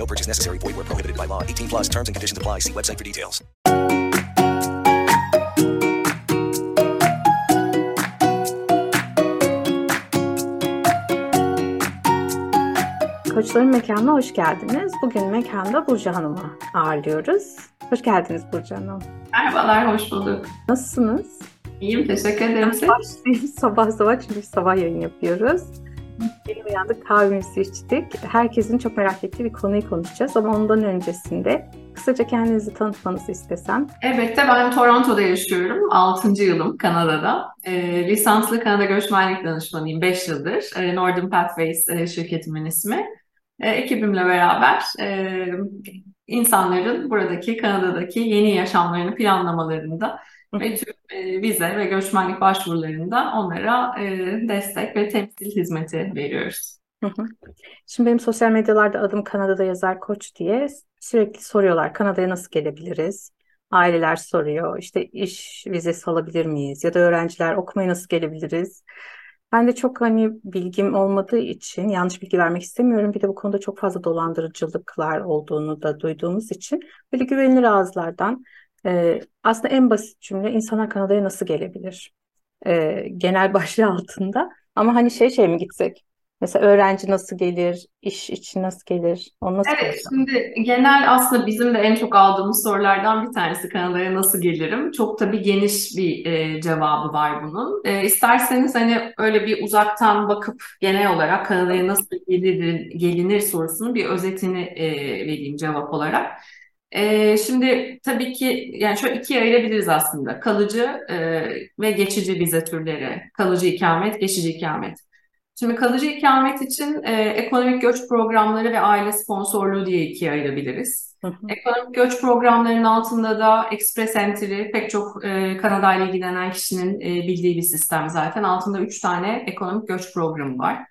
No purchase necessary. Void where prohibited by law. 18 plus terms and conditions apply. See website for details. Koçların mekanına hoş geldiniz. Bugün mekanda Burcu Hanım'ı ağırlıyoruz. Hoş geldiniz Burcu Hanım. Merhabalar, hoş bulduk. Nasılsınız? İyiyim, teşekkür ederim. Siz? Sabah sabah çünkü sabah yayın yapıyoruz. Yeni uyandık, kahvemizi içtik. Herkesin çok merak ettiği bir konuyu konuşacağız ama ondan öncesinde kısaca kendinizi tanıtmanızı istesem. Elbette ben Toronto'da yaşıyorum. 6. yılım Kanada'da. E, lisanslı Kanada Göçmenlik Danışmanıyım 5 yıldır. E, Northern Pathways e, şirketimin ismi. E, ekibimle beraber e, insanların buradaki Kanada'daki yeni yaşamlarını planlamalarında ve tüm e, vize ve göçmenlik başvurularında onlara e, destek ve temsil hizmeti veriyoruz. Şimdi benim sosyal medyalarda adım Kanada'da yazar koç diye sürekli soruyorlar Kanada'ya nasıl gelebiliriz? Aileler soruyor işte iş vizesi alabilir miyiz? Ya da öğrenciler okumaya nasıl gelebiliriz? Ben de çok hani bilgim olmadığı için yanlış bilgi vermek istemiyorum. Bir de bu konuda çok fazla dolandırıcılıklar olduğunu da duyduğumuz için böyle güvenilir ağızlardan e, aslında en basit cümle insanlar Kanada'ya nasıl gelebilir? E, genel başlığı altında. Ama hani şey şey mi gitsek? Mesela öğrenci nasıl gelir, iş için nasıl gelir, onu nasıl Evet, konuşalım? şimdi genel aslında bizim de en çok aldığımız sorulardan bir tanesi Kanada'ya nasıl gelirim? Çok tabii geniş bir e, cevabı var bunun. E, isterseniz hani öyle bir uzaktan bakıp genel olarak Kanada'ya nasıl gelir, gelinir sorusunun bir özetini e, vereyim cevap olarak. E, şimdi tabii ki yani şöyle ikiye ayırabiliriz aslında. Kalıcı e, ve geçici vize türleri. Kalıcı ikamet, geçici ikamet. Şimdi kalıcı ikamet için e, ekonomik göç programları ve aile sponsorluğu diye ikiye ayırabiliriz. Hı hı. Ekonomik göç programlarının altında da Express Entry pek çok e, Kanada ile ilgilenen kişinin e, bildiği bir sistem zaten. Altında üç tane ekonomik göç programı var.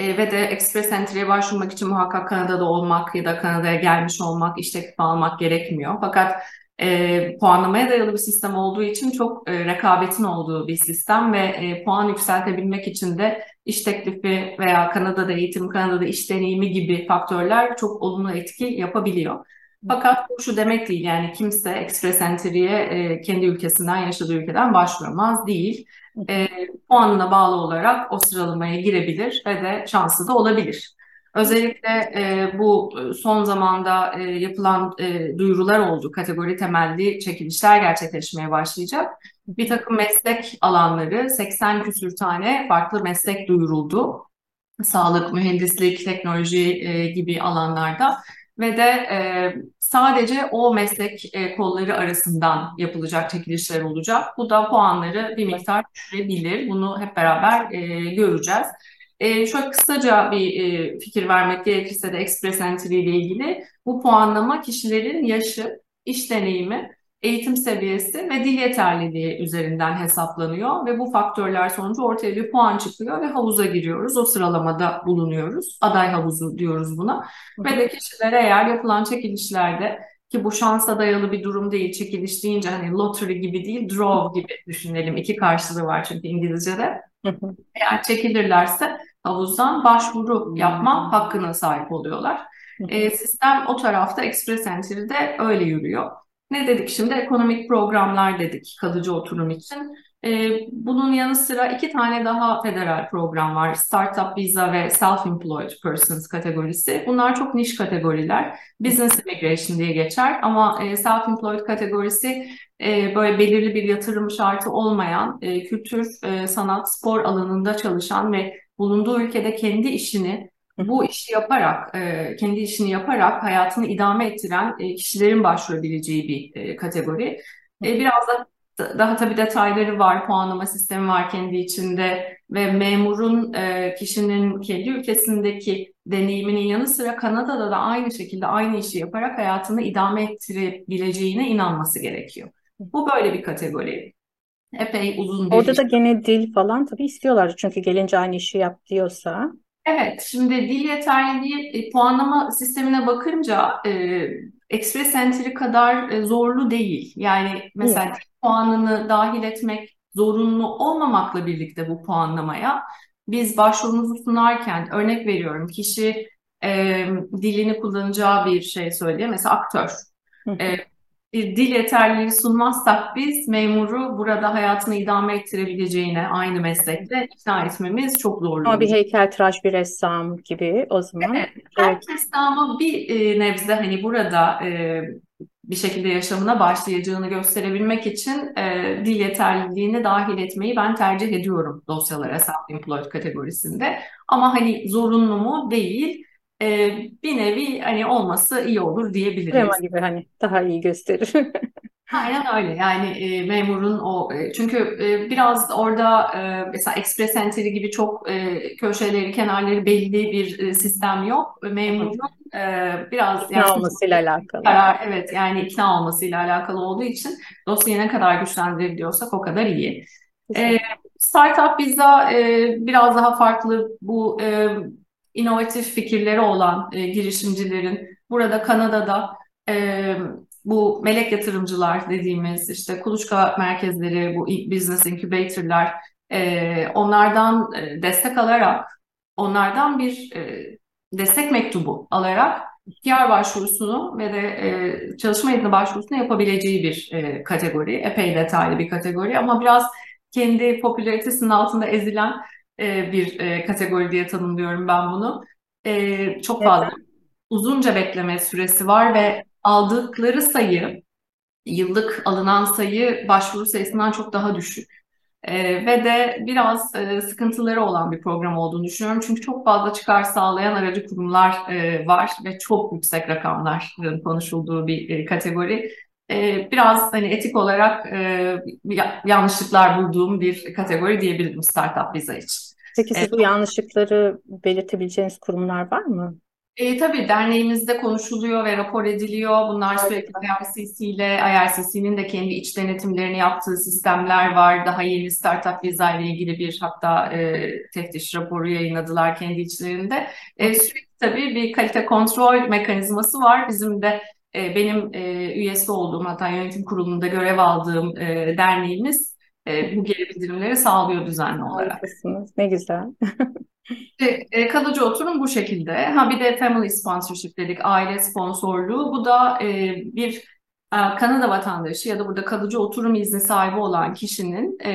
E, ve de Express Entry'ye başvurmak için muhakkak Kanada'da olmak ya da Kanada'ya gelmiş olmak, iş teklifi almak gerekmiyor. Fakat e, puanlamaya dayalı bir sistem olduğu için çok e, rekabetin olduğu bir sistem ve e, puan yükseltebilmek için de iş teklifi veya Kanada'da eğitim, Kanada'da iş deneyimi gibi faktörler çok olumlu etki yapabiliyor. Fakat bu şu demek değil yani kimse Express Entry'ye e, kendi ülkesinden, yaşadığı ülkeden başvuramaz değil. E, puanına bağlı olarak o sıralamaya girebilir ve de şanslı da olabilir. Özellikle e, bu son zamanda e, yapılan e, duyurular oldu. Kategori temelli çekilişler gerçekleşmeye başlayacak. Bir takım meslek alanları 80 küsür tane farklı meslek duyuruldu. Sağlık, mühendislik, teknoloji e, gibi alanlarda ve de e, sadece o meslek e, kolları arasından yapılacak çekilişler olacak. Bu da puanları bir miktar düşürebilir. Bunu hep beraber e, göreceğiz. E, şöyle kısaca bir e, fikir vermek gerekirse de Express Entry ile ilgili bu puanlama kişilerin yaşı, iş deneyimi, eğitim seviyesi ve dil yeterliliği üzerinden hesaplanıyor ve bu faktörler sonucu ortaya bir puan çıkıyor ve havuza giriyoruz. O sıralamada bulunuyoruz. Aday havuzu diyoruz buna. Ve de kişiler eğer yapılan çekilişlerde ki bu şansa dayalı bir durum değil. Çekiliş deyince hani lottery gibi değil, draw gibi düşünelim. İki karşılığı var çünkü İngilizce'de. Eğer çekilirlerse havuzdan başvuru yapma hakkına sahip oluyorlar. E, sistem o tarafta Express Entry'de öyle yürüyor. Ne dedik şimdi? Ekonomik programlar dedik kalıcı oturum için. E, bunun yanı sıra iki tane daha federal program var. Startup Visa ve Self-Employed Persons kategorisi. Bunlar çok niş kategoriler. Business Immigration diye geçer ama e, Self-Employed kategorisi e, böyle belirli bir yatırım şartı olmayan, e, kültür, e, sanat, spor alanında çalışan ve bulunduğu ülkede kendi işini bu işi yaparak, e, kendi işini yaparak hayatını idame ettiren e, kişilerin başvurabileceği bir e, kategori. E, biraz da daha tabii detayları var, puanlama sistemi var kendi içinde ve memurun e, kişinin kendi ülkesindeki deneyiminin yanı sıra Kanada'da da aynı şekilde aynı işi yaparak hayatını idame ettirebileceğine inanması gerekiyor. Bu böyle bir kategori. Epey uzun bir Orada da gene dil falan tabii istiyorlar çünkü gelince aynı işi yap diyorsa. Evet, şimdi dil yeterliliği e, puanlama sistemine bakınca e, Express Entry kadar e, zorlu değil. Yani mesela dil puanını dahil etmek zorunlu olmamakla birlikte bu puanlamaya biz başvurumuzu sunarken örnek veriyorum kişi e, dilini kullanacağı bir şey söylüyor. Mesela aktör. E, bir dil yeterliliği sunmazsak biz memuru burada hayatını idame ettirebileceğine aynı meslekte ikna etmemiz çok zorlu Ama bir heykeltıraş, bir ressam gibi o zaman. Evet, Evet. herkes de ama bir e, nebze hani burada e, bir şekilde yaşamına başlayacağını gösterebilmek için e, dil yeterliliğini dahil etmeyi ben tercih ediyorum dosyalara self-employed kategorisinde. Ama hani zorunlu mu? Değil. E, bir nevi hani olması iyi olur diyebiliriz. Krema gibi hani daha iyi gösterir. Aynen öyle. Yani e, memurun o e, çünkü e, biraz orada e, mesela Express Entry gibi çok e, köşeleri, kenarları belli bir e, sistem yok. Memurun e, biraz İkna yani olmasıyla alakalı. karar evet yani ikna olmasıyla alakalı olduğu için dosyayı ne kadar güçlendirebiliyorsak o kadar iyi. E, Startup Visa e, biraz daha farklı bu e, inovatif fikirleri olan e, girişimcilerin burada Kanada'da e, bu melek yatırımcılar dediğimiz işte kuluçka merkezleri, bu business incubator'lar e, onlardan e, destek alarak onlardan bir e, destek mektubu alarak PR başvurusunu ve de e, çalışma izni başvurusunu yapabileceği bir e, kategori. Epey detaylı bir kategori ama biraz kendi popülaritesinin altında ezilen e, bir e, kategori diye tanımlıyorum ben bunu. E, çok fazla uzunca bekleme süresi var ve aldıkları sayı, yıllık alınan sayı başvuru sayısından çok daha düşük. E, ve de biraz e, sıkıntıları olan bir program olduğunu düşünüyorum. Çünkü çok fazla çıkar sağlayan aracı kurumlar e, var ve çok yüksek rakamların konuşulduğu bir e, kategori. E, biraz hani etik olarak e, ya- yanlışlıklar bulduğum bir kategori diyebilirim startup viza için. Peki siz bu yanlışlıkları belirtebileceğiniz kurumlar var mı? E, tabii derneğimizde konuşuluyor ve rapor ediliyor. Bunlar sürekli IRCC ile IRCC'nin de kendi iç denetimlerini yaptığı sistemler var. Daha yeni Startup Visa ile ilgili bir hatta e, teftiş raporu yayınladılar kendi içlerinde. E, sürekli tabii bir kalite kontrol mekanizması var. Bizim de e, benim e, üyesi olduğum hatta yönetim kurulunda görev aldığım e, derneğimiz e, bu geri bildirimleri sağlıyor düzenli olarak. Harikasınız. Ne güzel. İşte, e, kalıcı oturum bu şekilde. Ha bir de family sponsorship dedik, aile sponsorluğu. Bu da e, bir e, Kanada vatandaşı ya da burada kalıcı oturum izni sahibi olan kişinin e,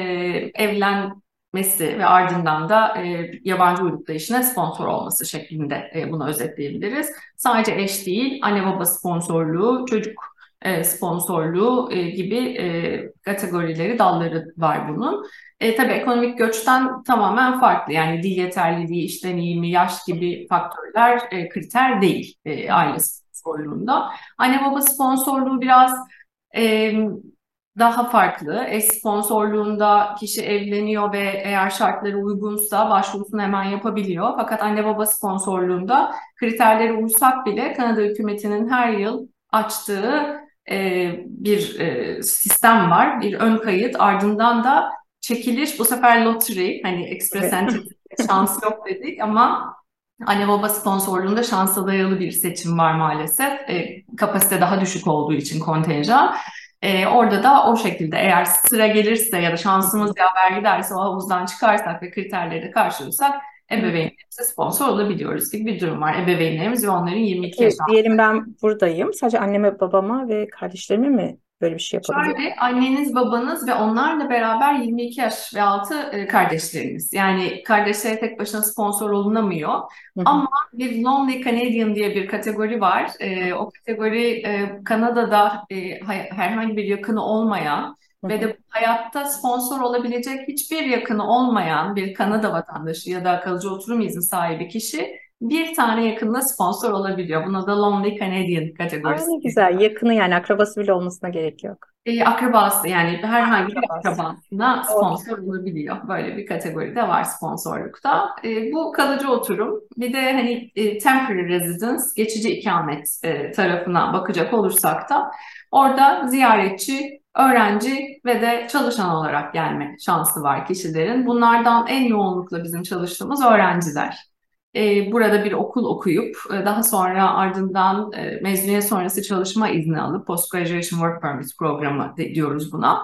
evlenmesi ve ardından da e, yabancı uyruklu eşine sponsor olması şeklinde e, bunu özetleyebiliriz. Sadece eş değil, anne baba sponsorluğu, çocuk e, sponsorluğu e, gibi e, kategorileri, dalları var bunun. E, tabii ekonomik göçten tamamen farklı. Yani dil yeterliliği, iş deneyimi, yaş gibi faktörler e, kriter değil e, aile sponsorluğunda. Anne baba sponsorluğu biraz e, daha farklı. Eş sponsorluğunda kişi evleniyor ve eğer şartları uygunsa başvurusunu hemen yapabiliyor. Fakat anne baba sponsorluğunda kriterlere uysak bile Kanada hükümetinin her yıl açtığı e, bir e, sistem var. Bir ön kayıt ardından da çekiliş bu sefer lottery hani Express Entry şans yok dedik ama anne baba sponsorluğunda şansa dayalı bir seçim var maalesef. E, kapasite daha düşük olduğu için kontenjan. E, orada da o şekilde eğer sıra gelirse ya da şansımız yaver giderse o havuzdan çıkarsak ve kriterleri de karşılıyorsak ebeveynlerimize sponsor olabiliyoruz gibi bir durum var. Ebeveynlerimiz ve onların 22 yaş Peki, diyelim ben buradayım. Sadece anneme, babama ve kardeşlerime mi böyle bir şey yapabiliyor? Şöyle anneniz, babanız ve onlarla beraber 22 yaş ve altı e, kardeşleriniz. Yani kardeşlere tek başına sponsor olunamıyor. Hı hı. Ama bir Lonely Canadian diye bir kategori var. E, o kategori e, Kanada'da e, herhangi bir yakını olmayan ve de hayatta sponsor olabilecek hiçbir yakını olmayan bir Kanada vatandaşı ya da kalıcı oturum izni sahibi kişi bir tane yakınına sponsor olabiliyor. Buna da Lonely Canadian kategorisi ne güzel. Yakını yani akrabası bile olmasına gerek yok. e, akrabası yani herhangi bir Akrabası. akrabasına Doğru. sponsor olabiliyor. Böyle bir kategori de var sponsorlukta. E, bu kalıcı oturum. Bir de hani e, temporary residence, geçici ikamet e, tarafına bakacak olursak da orada ziyaretçi, öğrenci ve de çalışan olarak gelme şansı var kişilerin. Bunlardan en yoğunlukla bizim çalıştığımız öğrenciler. E, burada bir okul okuyup e, daha sonra ardından e, mezuniyet sonrası çalışma izni alıp Post Graduation Work Permit programı diyoruz buna.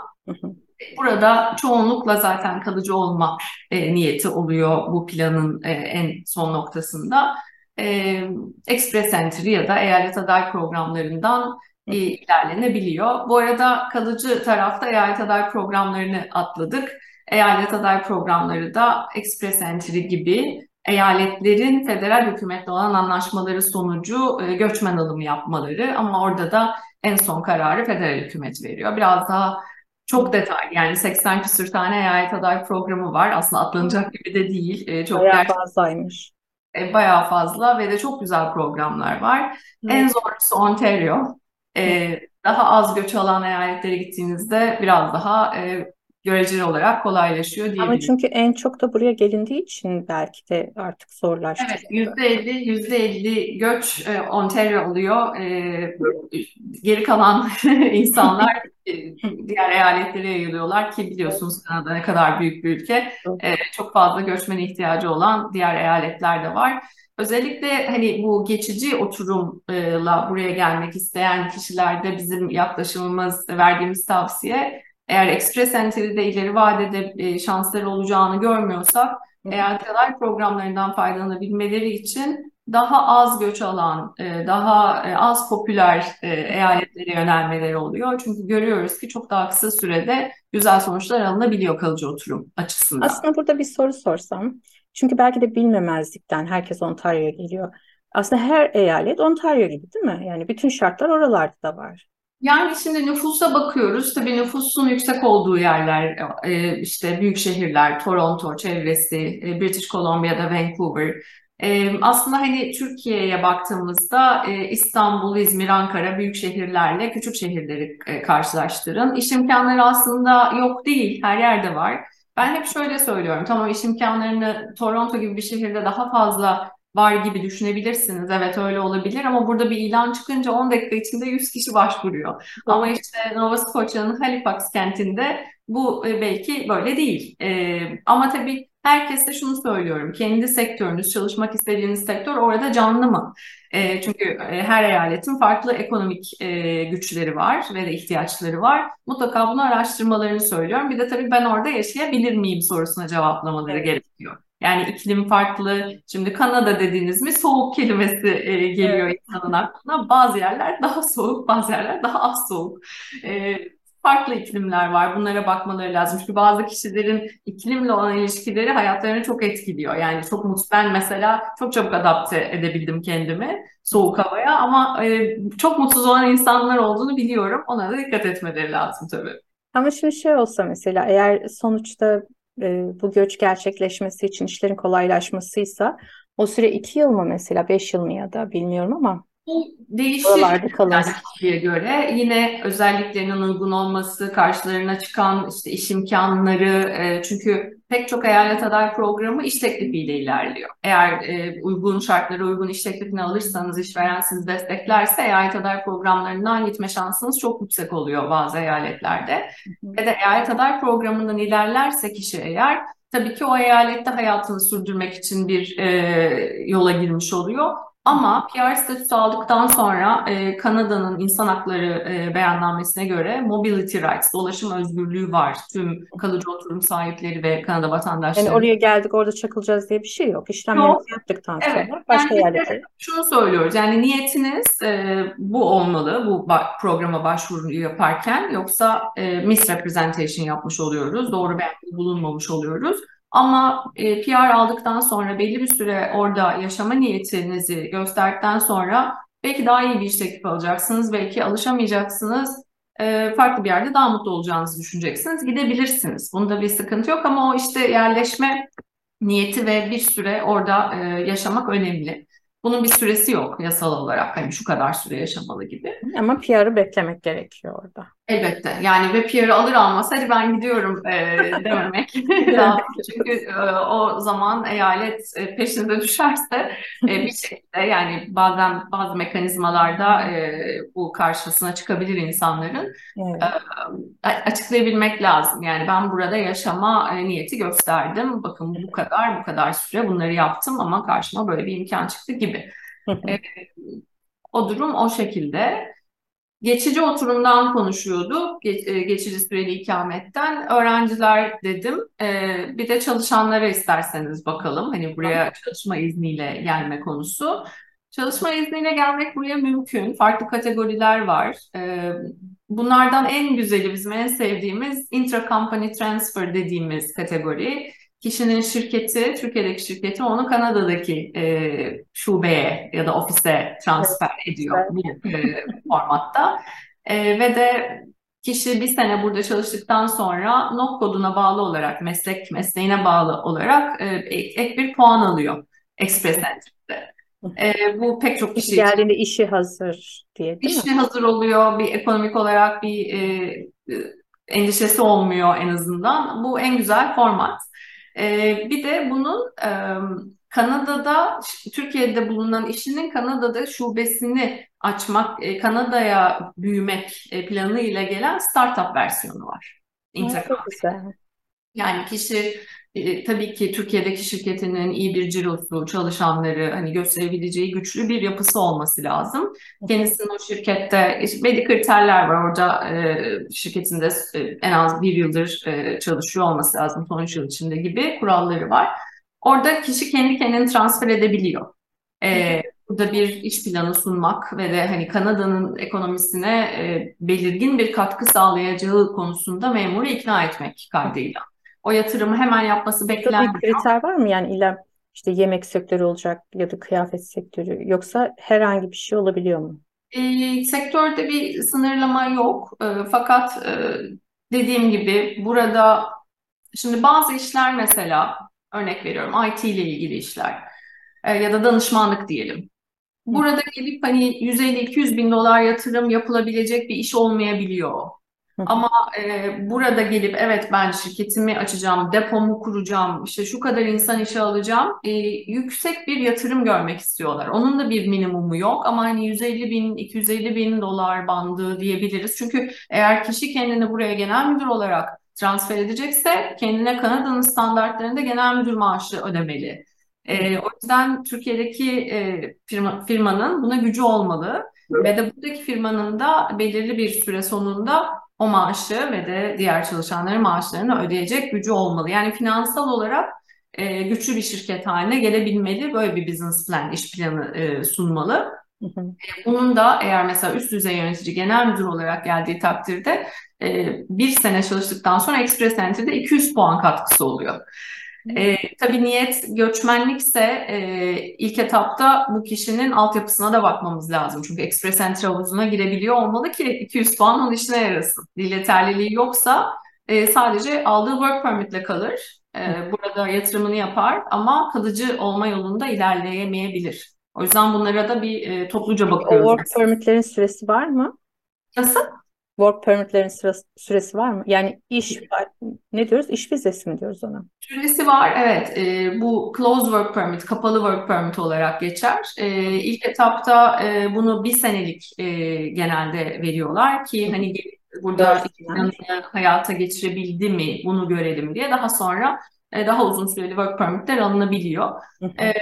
Burada çoğunlukla zaten kalıcı olma e, niyeti oluyor bu planın en son noktasında. Express Entry ya da eyalet aday programlarından e, ilerlenebiliyor. Bu arada kalıcı tarafta eyalet aday programlarını atladık. Eyalet aday programları da Express Entry gibi eyaletlerin federal hükümetle olan anlaşmaları sonucu e, göçmen alımı yapmaları ama orada da en son kararı federal hükümet veriyor. Biraz daha çok detaylı yani 80 küsür tane eyalet aday programı var. Aslında atlanacak gibi de değil. E, çok Bayağı gerçekten fazlaymış. e, bayağı fazla ve de çok güzel programlar var. En zorlusu Ontario. E, daha az göç alan eyaletlere gittiğinizde biraz daha e, göreceli olarak kolaylaşıyor Ama diyebilirim. çünkü en çok da buraya gelindiği için belki de artık zorlaştı. Evet, yüzde elli, yüzde elli göç e, Ontario oluyor. E, geri kalan insanlar e, diğer eyaletlere yayılıyorlar ki biliyorsunuz Kanada ne kadar büyük bir ülke. E, çok fazla göçmene ihtiyacı olan diğer eyaletler de var. Özellikle hani bu geçici oturumla buraya gelmek isteyen kişilerde bizim yaklaşımımız, verdiğimiz tavsiye eğer Express Entry'de ileri vadede e, şansları olacağını görmüyorsak eyaletler programlarından faydalanabilmeleri için daha az göç alan, e, daha e, az popüler eyaletlere yönelmeleri oluyor. Çünkü görüyoruz ki çok daha kısa sürede güzel sonuçlar alınabiliyor kalıcı oturum açısından. Aslında burada bir soru sorsam. Çünkü belki de bilmemezlikten herkes Ontario'ya geliyor. Aslında her eyalet Ontario gibi değil mi? Yani bütün şartlar oralarda da var. Yani şimdi nüfusa bakıyoruz. Tabii nüfusun yüksek olduğu yerler, e, işte büyük şehirler, Toronto çevresi, e, British Columbia'da Vancouver. E, aslında hani Türkiye'ye baktığımızda İstanbul, İzmir, Ankara büyük şehirlerle küçük şehirleri karşılaştırın. İş imkanları aslında yok değil, her yerde var. Ben hep şöyle söylüyorum, tamam iş imkanlarını Toronto gibi bir şehirde daha fazla var gibi düşünebilirsiniz. Evet öyle olabilir ama burada bir ilan çıkınca 10 dakika içinde 100 kişi başvuruyor. Ama işte Nova Scotia'nın Halifax kentinde bu e, belki böyle değil. E, ama tabii herkese şunu söylüyorum. Kendi sektörünüz, çalışmak istediğiniz sektör orada canlı mı? E, çünkü e, her eyaletin farklı ekonomik e, güçleri var ve de ihtiyaçları var. Mutlaka bunu araştırmalarını söylüyorum. Bir de tabii ben orada yaşayabilir miyim sorusuna cevaplamaları gerekiyor. Yani iklim farklı. Şimdi Kanada dediğiniz mi soğuk kelimesi e, geliyor insanın aklına. Bazı yerler daha soğuk, bazı yerler daha az soğuk. E, farklı iklimler var. Bunlara bakmaları lazım. Çünkü bazı kişilerin iklimle olan ilişkileri hayatlarını çok etkiliyor. Yani çok mutlu. Ben mesela çok çabuk adapte edebildim kendimi soğuk havaya ama e, çok mutsuz olan insanlar olduğunu biliyorum. Ona da dikkat etmeleri lazım tabii. Ama şimdi şey olsa mesela eğer sonuçta e, bu göç gerçekleşmesi için işlerin kolaylaşmasıysa o süre iki yıl mı mesela beş yıl mı ya da bilmiyorum ama değişir yani kişiye göre. Yine özelliklerinin uygun olması, karşılarına çıkan işte iş imkanları, e, çünkü pek çok eyalet aday programı iş teklifiyle ilerliyor. Eğer e, uygun şartlara uygun iş teklifini alırsanız, işveren sizi desteklerse eyalet aday programlarından gitme şansınız çok yüksek oluyor bazı eyaletlerde. Ve de eyalet aday programından ilerlerse kişi eğer Tabii ki o eyalette hayatını sürdürmek için bir e, yola girmiş oluyor. Ama PR statüsü aldıktan sonra e, Kanada'nın insan hakları e, beyannamesine göre mobility rights, dolaşım özgürlüğü var tüm kalıcı oturum sahipleri ve Kanada vatandaşları. Yani oraya geldik orada çakılacağız diye bir şey yok. İşlemlerimizi yaptıktan Evet, sonra başka yani yerlere. şunu söylüyoruz. Yani niyetiniz e, bu olmalı bu programa başvuru yaparken yoksa e, misrepresentation yapmış oluyoruz. Doğru beyanda bulunmamış oluyoruz. Ama e, PR aldıktan sonra belli bir süre orada yaşama niyetinizi gösterdikten sonra belki daha iyi bir iş teklifi alacaksınız, belki alışamayacaksınız. e, farklı bir yerde daha mutlu olacağınızı düşüneceksiniz. Gidebilirsiniz. Bunda bir sıkıntı yok ama o işte yerleşme niyeti ve bir süre orada e, yaşamak önemli. Bunun bir süresi yok yasal olarak. Hani şu kadar süre yaşamalı gibi. Ama PR'ı beklemek gerekiyor orada. Elbette. Yani ve PR'ı alır almaz hadi ben gidiyorum e, dememek lazım. Çünkü e, o zaman eyalet e, peşinde düşerse e, bir şekilde yani bazen bazı mekanizmalarda e, bu karşısına çıkabilir insanların. Evet. E, açıklayabilmek lazım. Yani ben burada yaşama e, niyeti gösterdim. Bakın bu kadar bu kadar süre bunları yaptım ama karşıma böyle bir imkan çıktı gibi. E, o durum o şekilde. Geçici oturumdan konuşuyorduk. Ge- e, geçici süreli ikametten. Öğrenciler dedim. E, bir de çalışanlara isterseniz bakalım. Hani buraya çalışma izniyle gelme konusu. Çalışma izniyle gelmek buraya mümkün. Farklı kategoriler var. E, bunlardan en güzeli bizim en sevdiğimiz intra-company transfer dediğimiz kategori. Kişinin şirketi, Türkiye'deki şirketi onu Kanada'daki e, şubeye ya da ofise transfer ediyor bu e, formatta. E, ve de kişi bir sene burada çalıştıktan sonra NOC koduna bağlı olarak, meslek mesleğine bağlı olarak e, ek bir puan alıyor Express Entry'de. E, bu pek çok kişi için Geldiğinde işi hazır diye değil mi? işi hazır oluyor, bir ekonomik olarak bir e, e, endişesi olmuyor en azından. Bu en güzel format. Ee, bir de bunun e, Kanada'da, Türkiye'de bulunan işinin Kanada'da şubesini açmak, e, Kanada'ya büyümek e, planıyla gelen startup versiyonu var. Güzel. Yani kişi e, tabii ki Türkiye'deki şirketinin iyi bir cirosu, çalışanları hani gösterebileceği güçlü bir yapısı olması lazım. Kendisinin o şirkette işte belli kriterler var. Orada e, şirketinde e, en az bir yıldır e, çalışıyor olması lazım son üç yıl içinde gibi kuralları var. Orada kişi kendi kendini transfer edebiliyor. E, burada bir iş planı sunmak ve de hani Kanada'nın ekonomisine e, belirgin bir katkı sağlayacağı konusunda memuru ikna etmek kaydıyla. O yatırımı hemen yapması Burada bir beklenmiyor. kriter var mı? Yani illa işte yemek sektörü olacak ya da kıyafet sektörü yoksa herhangi bir şey olabiliyor mu? E, sektörde bir sınırlama yok. E, fakat e, dediğim gibi burada şimdi bazı işler mesela örnek veriyorum IT ile ilgili işler e, ya da danışmanlık diyelim. Burada gelip hani 150-200 bin dolar yatırım yapılabilecek bir iş olmayabiliyor. Ama e, burada gelip evet ben şirketimi açacağım, depomu kuracağım, işte şu kadar insan işe alacağım, e, yüksek bir yatırım görmek istiyorlar. Onun da bir minimumu yok ama hani 150 bin, 250 bin dolar bandı diyebiliriz. Çünkü eğer kişi kendini buraya genel müdür olarak transfer edecekse kendine Kanada'nın standartlarında genel müdür maaşı ödemeli. E, o yüzden Türkiye'deki e, firma, firmanın buna gücü olmalı ve de buradaki firmanın da belirli bir süre sonunda o maaşı ve de diğer çalışanların maaşlarını ödeyecek gücü olmalı. Yani finansal olarak e, güçlü bir şirket haline gelebilmeli, böyle bir business plan, iş planı e, sunmalı. Hı hı. Bunun da eğer mesela üst düzey yönetici genel müdür olarak geldiği takdirde e, bir sene çalıştıktan sonra Express Entry'de 200 puan katkısı oluyor. E, tabii niyet göçmenlikse e, ilk etapta bu kişinin altyapısına da bakmamız lazım. Çünkü Express Entry havuzuna girebiliyor olmalı ki 200 puan onun işine yarasın. Dil yeterliliği yoksa e, sadece aldığı work permit'le kalır. E, burada yatırımını yapar ama kalıcı olma yolunda ilerleyemeyebilir. O yüzden bunlara da bir e, topluca O bakıyoruz. work permitlerin süresi var mı? Nasıl? Work permitlerin sırası, süresi var mı? Yani iş. Ne diyoruz? İş vizesi mi diyoruz ona? Süresi var, evet. E, bu closed work permit, kapalı work permit olarak geçer. E, ilk etapta e, bunu bir senelik e, genelde veriyorlar ki hani burada planını hayata geçirebildi mi bunu görelim diye. Daha sonra daha uzun süreli work permitler alınabiliyor. E,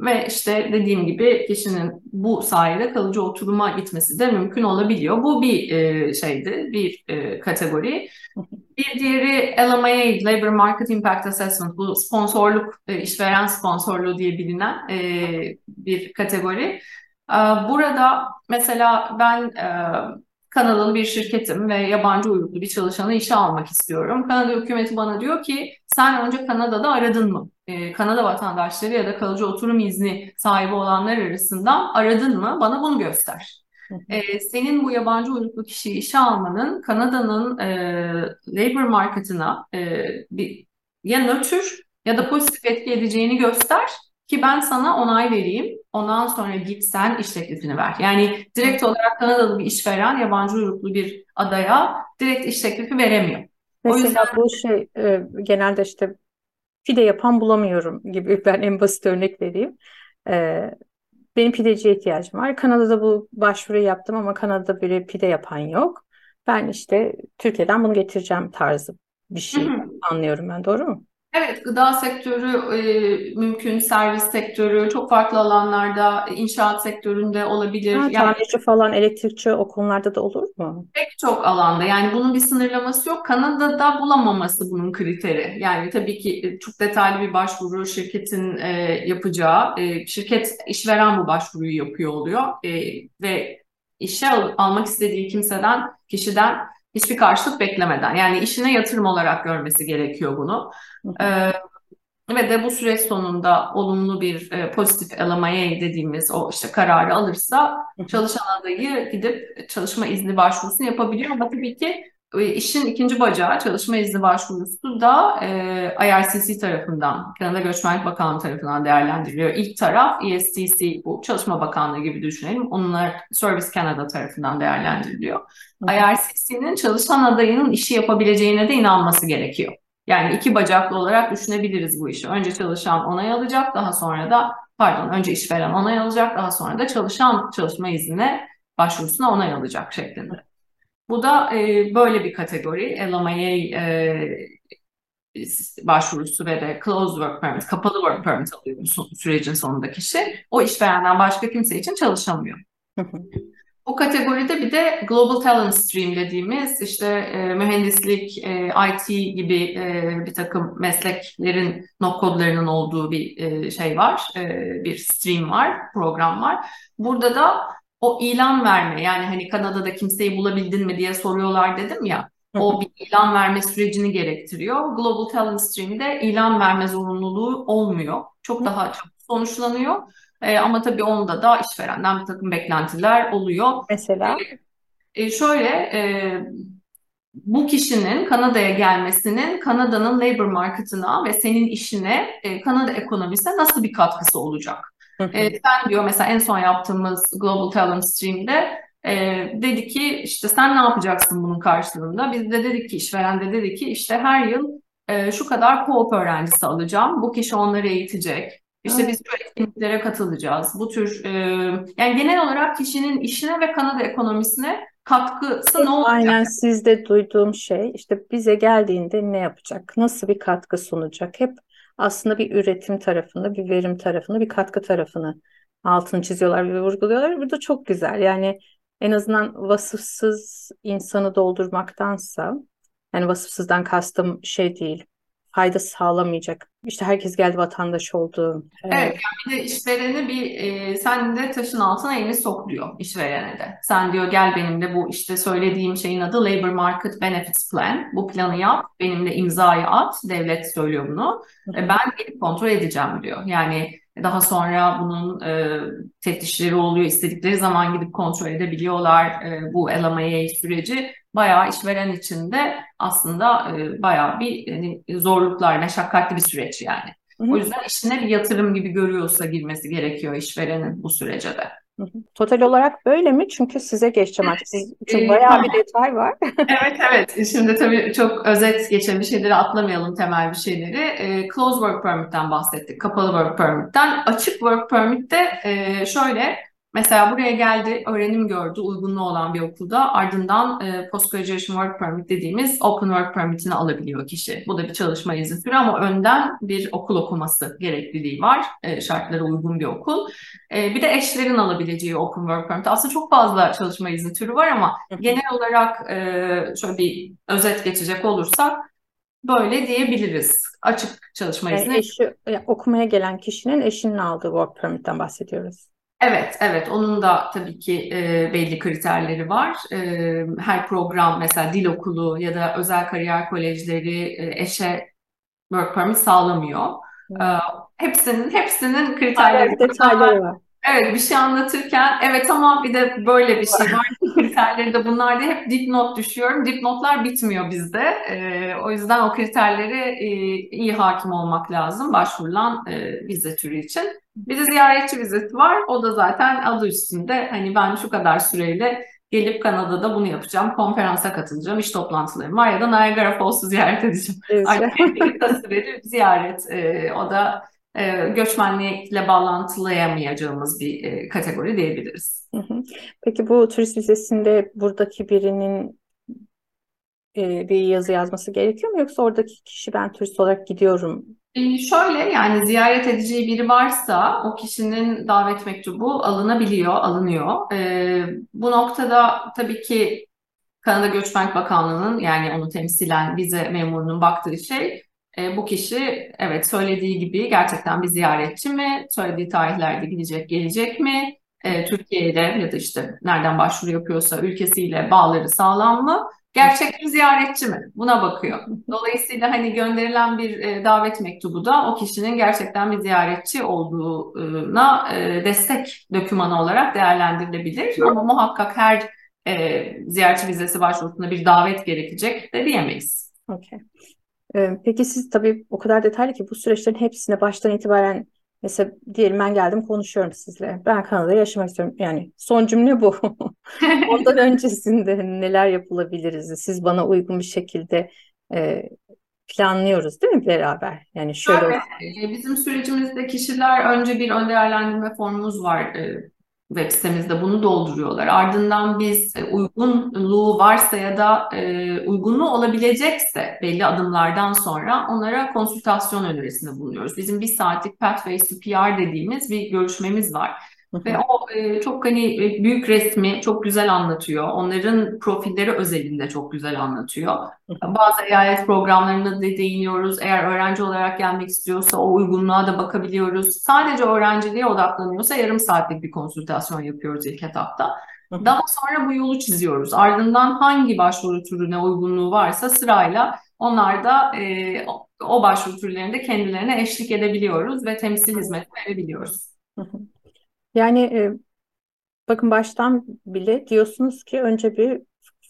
ve işte dediğim gibi kişinin bu sayede kalıcı oturuma gitmesi de mümkün olabiliyor. Bu bir e, şeydi, bir e, kategori. Bir diğeri LMIA, Labor Market Impact Assessment, bu sponsorluk, e, işveren sponsorluğu diye bilinen e, bir kategori. E, burada mesela ben e, Kanadalı bir şirketim ve yabancı uyruklu bir çalışanı işe almak istiyorum. Kanada hükümeti bana diyor ki sen önce Kanada'da aradın mı? Ee, Kanada vatandaşları ya da kalıcı oturum izni sahibi olanlar arasından aradın mı? Bana bunu göster. Ee, senin bu yabancı uyruklu kişiyi işe almanın Kanada'nın e, labor marketına e, bir, ya nötr ya da pozitif etki edeceğini göster ki ben sana onay vereyim. Ondan sonra git sen iş teklifini ver. Yani direkt olarak Kanadalı bir işveren yabancı uyruklu bir adaya direkt iş teklifi veremiyor. Mesela o yüzden bu şey e, genelde işte pide yapan bulamıyorum gibi ben en basit örnek vereyim. E, benim pideciye ihtiyacım var. Kanada'da bu başvuru yaptım ama Kanada'da böyle pide yapan yok. Ben işte Türkiye'den bunu getireceğim tarzı bir şey anlıyorum ben doğru mu? Evet, gıda sektörü e, mümkün, servis sektörü, çok farklı alanlarda, inşaat sektöründe olabilir. Ha, Yani tamirci falan, elektrikçi o konularda da olur mu? pek çok alanda. Yani bunun bir sınırlaması yok. Kanada'da bulamaması bunun kriteri. Yani tabii ki e, çok detaylı bir başvuru şirketin e, yapacağı, e, şirket işveren bu başvuruyu yapıyor oluyor E, ve işe al- almak istediği kimseden, kişiden hiçbir karşılık beklemeden. Yani işine yatırım olarak görmesi gerekiyor bunu. Ee, ve de bu süreç sonunda olumlu bir e, pozitif LMIA dediğimiz o işte kararı alırsa çalışan adayı gidip çalışma izni başvurusunu yapabiliyor. Ama tabii ki işin ikinci bacağı çalışma izni başvurusu da e, IRCC tarafından, Kanada Göçmenlik Bakanlığı tarafından değerlendiriliyor. İlk taraf ESTC, bu Çalışma Bakanlığı gibi düşünelim. Onlar Service Canada tarafından değerlendiriliyor. IRCC'nin çalışan adayının işi yapabileceğine de inanması gerekiyor. Yani iki bacaklı olarak düşünebiliriz bu işi. Önce çalışan onay alacak, daha sonra da pardon önce işveren onay alacak, daha sonra da çalışan çalışma iznine başvurusuna onay alacak şeklinde. Bu da e, böyle bir kategori. LMIA e, başvurusu ve de closed work permit, kapalı work permit alıyor sürecin sonunda kişi. O işverenden başka kimse için çalışamıyor. Bu kategoride bir de Global Talent Stream dediğimiz işte e, mühendislik, e, IT gibi e, bir takım mesleklerin not kodlarının olduğu bir e, şey var, e, bir stream var, program var. Burada da o ilan verme yani hani Kanada'da kimseyi bulabildin mi diye soruyorlar dedim ya. O bir ilan verme sürecini gerektiriyor. Global Talent Stream'de ilan verme zorunluluğu olmuyor. Çok daha çabuk sonuçlanıyor. E, ama tabii onda da işverenden bir takım beklentiler oluyor. Mesela E, şöyle e, bu kişinin Kanada'ya gelmesinin Kanada'nın labor marketına ve senin işine, e, Kanada ekonomisine nasıl bir katkısı olacak? E, sen diyor mesela en son yaptığımız Global Talent Stream'de e, dedi ki işte sen ne yapacaksın bunun karşılığında? Biz de dedik ki işveren de dedi ki işte her yıl e, şu kadar co-op öğrencisi alacağım. Bu kişi onları eğitecek. İşte biz şu etkinliklere katılacağız. Bu tür e, yani genel olarak kişinin işine ve Kanada ekonomisine katkısı ne olacak? aynen sizde duyduğum şey işte bize geldiğinde ne yapacak? Nasıl bir katkı sunacak? Hep aslında bir üretim tarafında, bir verim tarafında, bir katkı tarafını altını çiziyorlar ve vurguluyorlar. Bu da çok güzel. Yani en azından vasıfsız insanı doldurmaktansa yani vasıfsızdan kastım şey değil. Fayda sağlamayacak. İşte herkes geldi vatandaş oldu. Evet, yani bir de işvereni bir e, sen de taşın altına elini sok diyor işverene de. Sen diyor gel benimle bu işte söylediğim şeyin adı Labor Market Benefits Plan. Bu planı yap, benimle imzayı at. Devlet söylüyor bunu. E, ben gelip kontrol edeceğim diyor. Yani daha sonra bunun e, teftişleri oluyor. İstedikleri zaman gidip kontrol edebiliyorlar. E, bu LMIA süreci bayağı işveren için de aslında e, bayağı bir hani, zorluklar, meşakkatli bir süreç yani. O yüzden işine bir yatırım gibi görüyorsa girmesi gerekiyor işverenin bu sürece de. Hı hı. Total olarak böyle mi? Çünkü size geçeceğim artık. Siz, çünkü Ee, bayağı bir detay var. Evet evet. Şimdi tabii çok özet geçen bir şeyleri atlamayalım temel bir şeyleri. E, closed work permit'ten bahsettik. Kapalı work permit'ten. Açık work permit'te e, şöyle Mesela buraya geldi, öğrenim gördü, uygunluğu olan bir okulda ardından e, Post-Graduation Work Permit dediğimiz Open Work Permit'ini alabiliyor kişi. Bu da bir çalışma izni türü ama önden bir okul okuması gerekliliği var. E, şartlara uygun bir okul. E, bir de eşlerin alabileceği Open Work Permit. Aslında çok fazla çalışma izni türü var ama genel olarak e, şöyle bir özet geçecek olursak böyle diyebiliriz. Açık çalışma Yani izni. eşi, yani okumaya gelen kişinin eşinin aldığı work permit'ten bahsediyoruz. Evet, evet. Onun da tabii ki e, belli kriterleri var. E, her program mesela dil okulu ya da özel kariyer kolejleri e, eşe work permit sağlamıyor. E, hepsinin hepsinin kriterleri Hala detayları var. Evet bir şey anlatırken evet tamam bir de böyle bir şey var. Kriterleri de bunlar diye hep dipnot düşüyorum. Dipnotlar bitmiyor bizde. Ee, o yüzden o kriterlere e, iyi hakim olmak lazım başvurulan e, vize türü için. Bir de ziyaretçi vizesi var. O da zaten adı üstünde. Hani ben şu kadar süreyle gelip Kanada'da bunu yapacağım. Konferansa katılacağım. iş toplantılarım var ya da Niagara Falls'u ziyaret edeceğim. Evet. Süreli ziyaret. Ee, o da e, göçmenlikle bağlantılayamayacağımız bir e, kategori diyebiliriz. Hı hı. Peki bu turist vizesinde buradaki birinin e, bir yazı yazması gerekiyor mu yoksa oradaki kişi ben turist olarak gidiyorum E, şöyle yani ziyaret edeceği biri varsa o kişinin davet mektubu alınabiliyor, alınıyor. E, bu noktada tabii ki Kanada Göçmenlik Bakanlığı'nın yani onu temsilen vize memurunun baktığı şey e, bu kişi evet söylediği gibi gerçekten bir ziyaretçi mi? Söylediği tarihlerde gidecek, gelecek mi? E, Türkiye ile ya da işte nereden başvuru yapıyorsa ülkesiyle bağları sağlam mı? Gerçek bir ziyaretçi mi? Buna bakıyor. Dolayısıyla hani gönderilen bir e, davet mektubu da o kişinin gerçekten bir ziyaretçi olduğuna e, destek dokümanı olarak değerlendirilebilir. Ama muhakkak her e, ziyaretçi vizesi başvurusunda bir davet gerekecek de diyemeyiz. Okey. Ee, peki siz tabii o kadar detaylı ki bu süreçlerin hepsine baştan itibaren mesela diyelim ben geldim konuşuyorum sizle. Ben Kanada'da yaşamak istiyorum. Yani son cümle bu. Ondan öncesinde neler yapılabiliriz? Siz bana uygun bir şekilde e, planlıyoruz değil mi beraber? Yani şöyle Evet, e, bizim sürecimizde kişiler önce bir ön değerlendirme formumuz var e, web sitemizde bunu dolduruyorlar. Ardından biz e, uygunluğu varsa ya da e, uygunluğu olabilecekse belli adımlardan sonra onlara konsültasyon önerisinde bulunuyoruz. Bizim bir saatlik Pathways to PR dediğimiz bir görüşmemiz var. Ve o e, çok hani e, büyük resmi çok güzel anlatıyor. Onların profilleri özelinde çok güzel anlatıyor. Bazı EIS programlarına da değiniyoruz. Eğer öğrenci olarak gelmek istiyorsa o uygunluğa da bakabiliyoruz. Sadece öğrenciliğe odaklanıyorsa yarım saatlik bir konsültasyon yapıyoruz ilk etapta. Daha sonra bu yolu çiziyoruz. Ardından hangi başvuru türüne uygunluğu varsa sırayla onlar da e, o başvuru türlerinde kendilerine eşlik edebiliyoruz ve temsil hizmeti verebiliyoruz. Yani e, bakın baştan bile diyorsunuz ki önce bir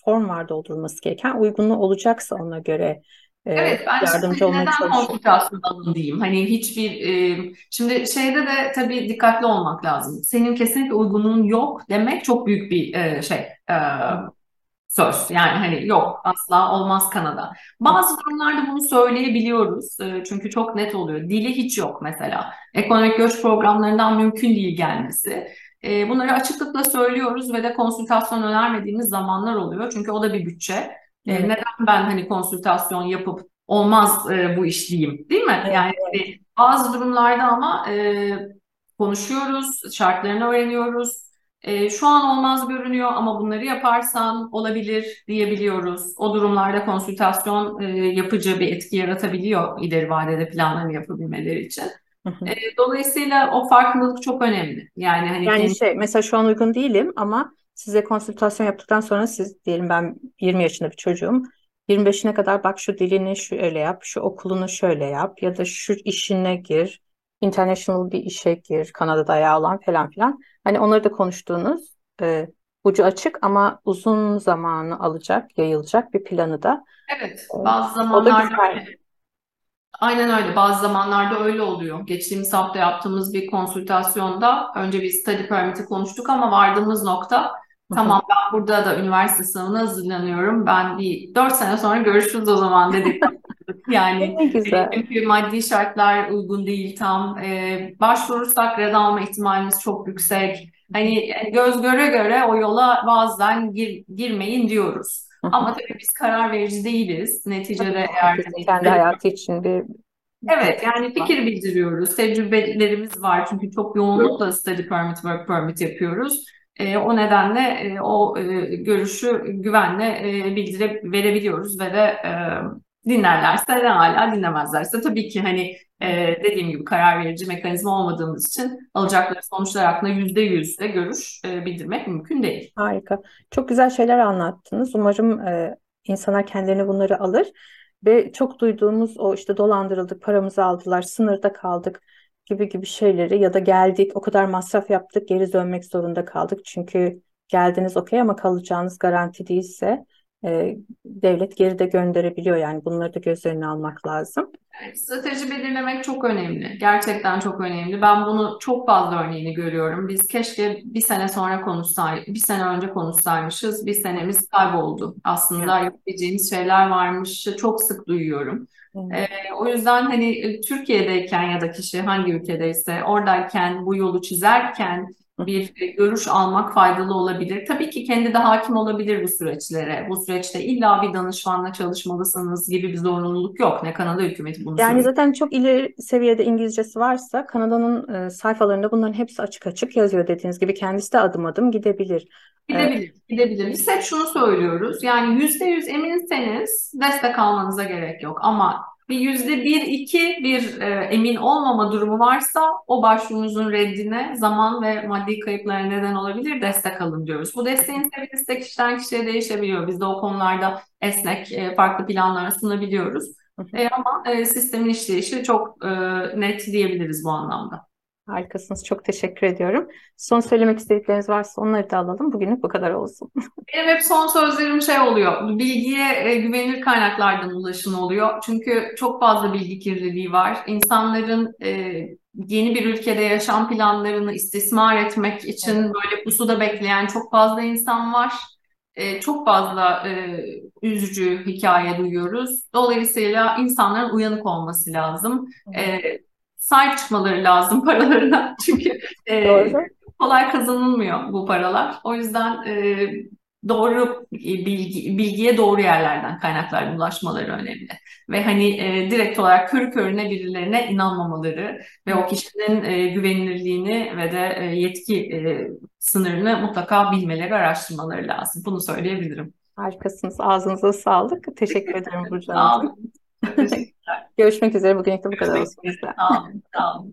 form var doldurulması gereken. Uygunluğu olacaksa ona göre e, Evet, ben yardımcı şimdi olmaya neden çalışıyorum. konsültasyon alın diyeyim. Hani hiçbir e, şimdi şeyde de tabii dikkatli olmak lazım. Senin kesinlikle uygunluğun yok demek çok büyük bir e, şey e, söz. Yani hani yok asla olmaz Kanada. Bazı durumlarda bunu söyleyebiliyoruz. E, çünkü çok net oluyor. Dili hiç yok mesela. Ekonomik göç programlarından mümkün değil gelmesi. E, bunları açıklıkla söylüyoruz ve de konsültasyon önermediğimiz zamanlar oluyor. Çünkü o da bir bütçe. E, Evet. neden ben hani konsültasyon yapıp olmaz e, bu iş diyeyim, değil mi? Evet, Yani hani bazı durumlarda ama e, konuşuyoruz, şartlarını öğreniyoruz. E, şu an olmaz görünüyor ama bunları yaparsan olabilir diyebiliyoruz. O durumlarda konsültasyon e, yapıcı bir etki yaratabiliyor ileri vadede planlarını yapabilmeleri için. Hı hı. E, dolayısıyla o farkındalık çok önemli. Yani hani Yani kendi- şey mesela şu an uygun değilim ama size konsültasyon yaptıktan sonra siz diyelim ben 20 yaşında bir çocuğum. 25'ine kadar bak şu dilini şöyle yap, şu okulunu şöyle yap ya da şu işine gir, international bir işe gir, Kanada'da ayağı olan falan filan. Hani onları da konuştuğunuz e, ucu açık ama uzun zamanı alacak, yayılacak bir planı da. Evet, e, bazı zamanlarda. Aynen öyle. Bazı zamanlarda öyle oluyor. Geçtiğimiz hafta yaptığımız bir konsültasyonda önce bir study permit'i konuştuk ama vardığımız nokta tamam ben burada da üniversite sınavına hazırlanıyorum. Ben bir dört sene sonra görüşürüz o zaman dedik. Yani Ne güzel. çünkü maddi şartlar uygun değil tam. Ee, başvurursak red alma ihtimalimiz çok yüksek. Hani göz göre göre o yola bazen gir, girmeyin diyoruz. Ama tabii biz karar verici değiliz. Neticede eğer hani kendi hayatı için bir Evet yani fikir bildiriyoruz. Tecrübelerimiz var çünkü çok yoğunlukla study permit, work permit yapıyoruz. E, o nedenle e, o e, görüşü güvenle e, bildire verebiliyoruz ve de e, dinlerlerse de hala dinlemezlerse tabii ki hani e, dediğim gibi karar verici mekanizma olmadığımız için alacakları sonuçlar hakkında yüzde yüz de görüş e, bildirmek mümkün değil. Harika. Çok güzel şeyler anlattınız. Umarım e, insanlar kendilerine bunları alır ve çok duyduğumuz o işte dolandırıldık, paramızı aldılar, sınırda kaldık gibi gibi şeyleri ya da geldik, o kadar masraf yaptık, geri dönmek zorunda kaldık. Çünkü geldiniz okey ama kalacağınız garanti değilse e, devlet geri de gönderebiliyor. Yani bunları da göz önüne almak lazım. Evet, strateji belirlemek çok önemli. Gerçekten çok önemli. Ben bunu çok fazla örneğini görüyorum. Biz keşke bir sene sonra konuşsay, bir sene önce konuşsaymışız. Bir senemiz kayboldu. Aslında yapabileceğimiz şeyler varmış. Çok sık duyuyorum. Ee, o yüzden hani Türkiye'deyken ya da kişi hangi ülkedeyse oradayken bu yolu çizerken bir görüş almak faydalı olabilir. Tabii ki kendi de hakim olabilir bu süreçlere. Bu süreçte illa bir danışmanla çalışmalısınız gibi bir zorunluluk yok. Ne Kanada hükümeti bunu Yani söylüyor. zaten çok ileri seviyede İngilizcesi varsa Kanada'nın e, sayfalarında bunların hepsi açık açık yazıyor dediğiniz gibi. Kendisi de adım adım gidebilir. E, Gidebilir, gidebilir. Biz hep şunu söylüyoruz. Yani yüzde yüz eminseniz destek almanıza gerek yok. Ama bir yüzde bir, iki bir e, emin olmama durumu varsa o başvurunuzun reddine zaman ve maddi kayıplara neden olabilir. Destek alın diyoruz. Bu desteğin seviyesi de kişiden kişiye değişebiliyor. Biz de o konularda esnek, e, farklı planlar sunabiliyoruz. E, ama e, sistemin işleyişi çok e, net diyebiliriz bu anlamda. Harikasınız. Çok teşekkür ediyorum. Son söylemek istedikleriniz varsa onları da alalım. Bugünlük bu kadar olsun. Benim hep son sözlerim şey oluyor. Bilgiye e, güvenilir kaynaklardan ulaşın oluyor. Çünkü çok fazla bilgi kirliliği var. İnsanların e, yeni bir ülkede yaşam planlarını istismar etmek için böyle pusuda bekleyen çok fazla insan var. E, çok fazla e, üzücü hikaye duyuyoruz. Dolayısıyla insanların uyanık olması lazım. E, sahip çıkmaları lazım paralarına. Çünkü e, Doğru. kolay kazanılmıyor bu paralar. O yüzden e, doğru bilgi, bilgiye doğru yerlerden kaynaklardan ulaşmaları önemli. Ve hani e, direkt olarak körü körüne birilerine inanmamaları ve o kişinin e, güvenilirliğini ve de e, yetki e, sınırını mutlaka bilmeleri, araştırmaları lazım. Bunu söyleyebilirim. Harikasınız. Ağzınıza sağlık. Teşekkür ederim Burcu. Teşekkürler. Görüşmek üzere. Bugünlük de bu kadar olsun. Tamam, tamam.